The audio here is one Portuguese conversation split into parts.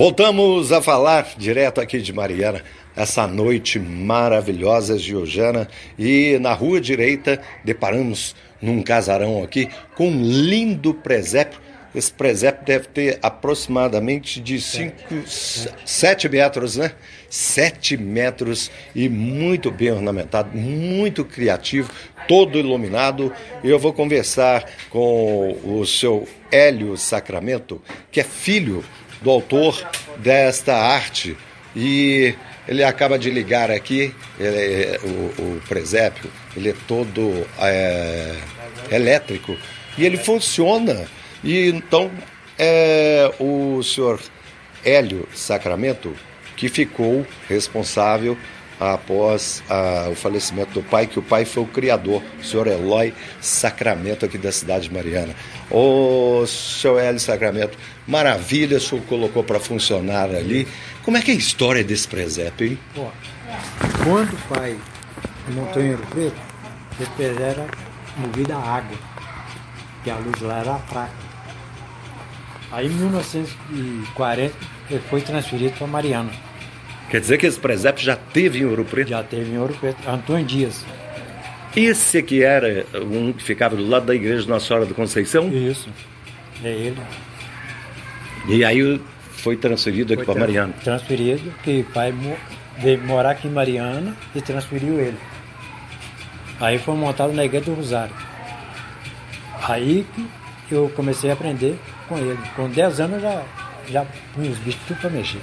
Voltamos a falar direto aqui de Mariana, essa noite maravilhosa georgiana. E na rua direita deparamos num casarão aqui com um lindo presépio. Esse presépio deve ter aproximadamente de 7 metros, né? 7 metros e muito bem ornamentado, muito criativo, todo iluminado. Eu vou conversar com o seu Hélio Sacramento, que é filho do autor desta arte. E ele acaba de ligar aqui, ele, o, o, presépio, ele é todo é, elétrico e ele funciona. E então é o senhor Hélio Sacramento que ficou responsável após a, o falecimento do pai, que o pai foi o criador, o senhor Eloy Sacramento, aqui da cidade de Mariana. Ô, senhor Hélio Sacramento, maravilha, o senhor colocou para funcionar ali. Como é que é a história desse presépio, hein? Quando o pai Ouro Preto, esse presépio era movido a água, que a luz lá era fraca. Aí em 1940 ele foi transferido para Mariana. Quer dizer que esse presépio já teve em Ouro Preto? Já teve em Ouro Preto, Antônio Dias. Esse que era um que ficava do lado da igreja Nossa Senhora da Conceição? Isso, é ele. E aí foi transferido aqui para Mariana? Transferido, que o pai veio morar aqui em Mariana e transferiu ele. Aí foi montado na igreja do Rosário. Aí que eu comecei a aprender com ele. Com 10 anos eu já, já punha os bichos tudo para mexer.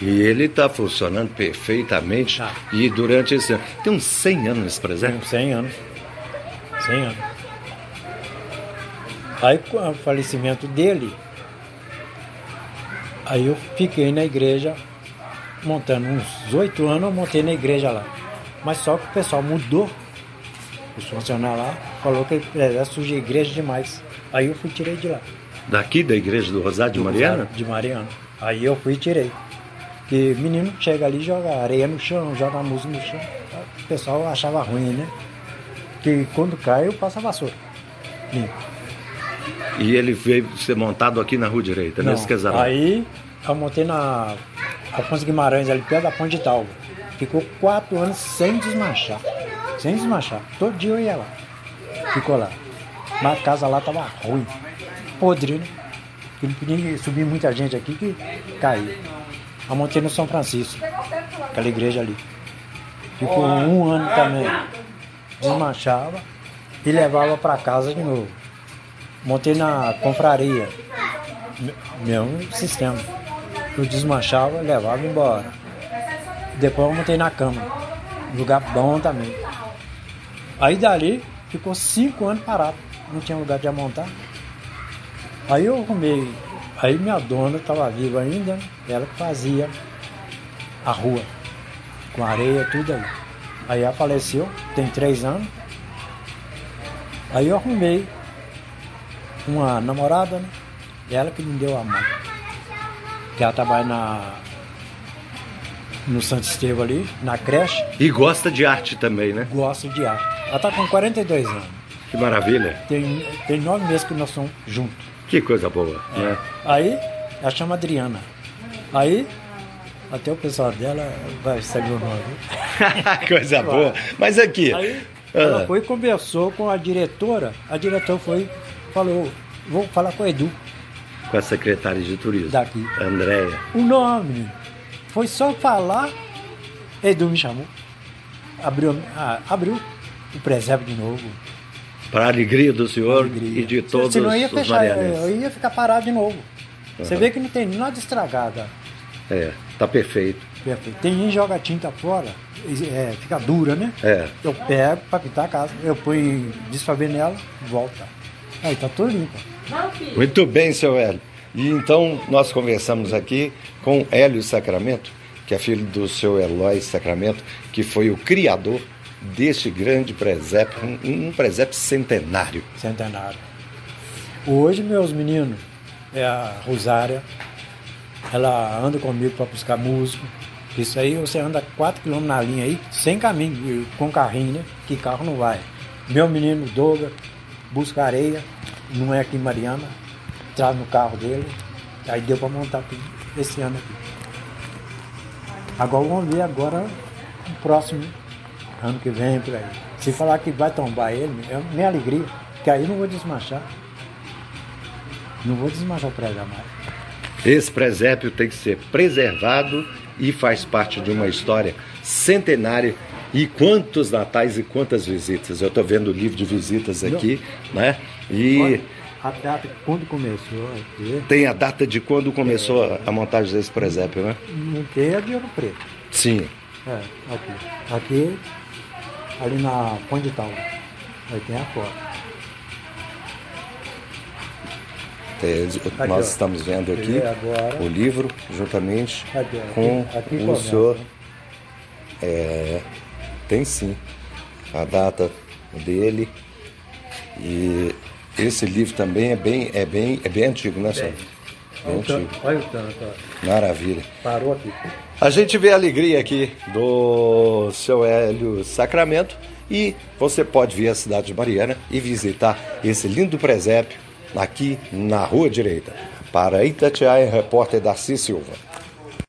E ele está funcionando perfeitamente. Ah. E durante esse ano. Tem uns 100 anos nesse presente? Tem uns 100 anos. 100 anos. Aí, com o falecimento dele, aí eu fiquei na igreja, montando uns oito anos, eu montei na igreja lá. Mas só que o pessoal mudou. Os funcionários lá falou que era suja igreja demais. Aí eu fui tirei de lá. Daqui da igreja do Rosário de Mariana? Rosário de Mariana. Aí eu fui e tirei. Que menino chega ali, joga areia no chão, joga música no chão. O pessoal achava ruim, né? Que quando cai eu passo a vassoura. Limpo. E ele veio ser montado aqui na rua direita, Não, nesse casarão? Aí eu montei na Afonso Guimarães, ali perto da Ponte de Talva. Ficou quatro anos sem desmanchar. Sem desmanchar. Todo dia eu ia lá. Ficou lá. Mas a casa lá tava ruim. Podre, né? Porque não podia subir muita gente aqui que caiu a montei no São Francisco, aquela igreja ali. Ficou um ano também. Desmanchava e levava para casa de novo. Montei na confraria, mesmo sistema. Eu desmanchava, levava embora. Depois eu montei na cama, lugar bom também. Aí dali ficou cinco anos parado, não tinha lugar de montar. Aí eu arrumei Aí minha dona estava viva ainda, ela fazia a rua, com areia, tudo aí. Aí ela faleceu, tem três anos. Aí eu arrumei uma namorada, né? Ela que me deu a mão. Que ela trabalha na, no Santo Estevão ali, na creche. E gosta de arte também, né? Gosta de arte. Ela está com 42 anos. Que maravilha. Tem, tem nove meses que nós somos juntos. Que coisa boa, é. né? Aí, ela chama Adriana. Aí, até o pessoal dela vai saber o nome. coisa boa. Mas aqui... Aí, ela ah. foi e conversou com a diretora. A diretora foi falou, vou falar com a Edu. Com a secretária de turismo. Daqui. Andréia. O nome. Foi só falar, Edu me chamou. Abriu, ah, abriu o presépio de novo. Para a alegria do senhor alegria. e de todos Senão eu ia os fechar, Eu ia ficar parado de novo. Uhum. Você vê que não tem nada estragado. É, tá perfeito. Perfeito. Tem gente que joga tinta fora, é, fica dura, né? É. Eu pego para pintar a casa, eu ponho desfazer nela, volta. Aí tá tudo limpo. Muito bem, seu Hélio. E então nós conversamos aqui com Hélio Sacramento, que é filho do seu Eloy Sacramento, que foi o criador deste grande presépio, um, um presépio centenário. Centenário. Hoje, meus meninos, é a Rosária, ela anda comigo para buscar músico. Isso aí você anda 4 km na linha aí, sem caminho, com carrinho, né? Que carro não vai. Meu menino Doga busca areia, não é aqui em Mariana, traz no carro dele, aí deu para montar tudo. esse ano aqui. Agora vamos ver agora o próximo ano que vem por aí. Se falar que vai tombar ele, é minha alegria, que aí não vou desmanchar. Não vou desmanchar o prédio mais. Esse presépio tem que ser preservado e faz parte de uma história centenária. E quantos natais e quantas visitas? Eu estou vendo o livro de visitas aqui, né? E a data quando começou aqui. Tem a data de quando começou é, a montagem desse presépio, né? Não tem a de Ouro Preto. Sim. É, aqui. Aqui, ali na Ponte de Tal. Aí tem a foto. aqui, nós estamos vendo aqui o livro juntamente aqui, com aqui, o senhor. Né? É, tem sim a data dele e esse livro também é bem, é bem, é bem antigo, né, senhor? Bem antigo. Olha o tanto. Maravilha. Parou aqui. A gente vê a alegria aqui do seu Hélio Sacramento e você pode vir à cidade de Mariana e visitar esse lindo presépio aqui na Rua Direita. Para Itatiaia, repórter Darcy Silva.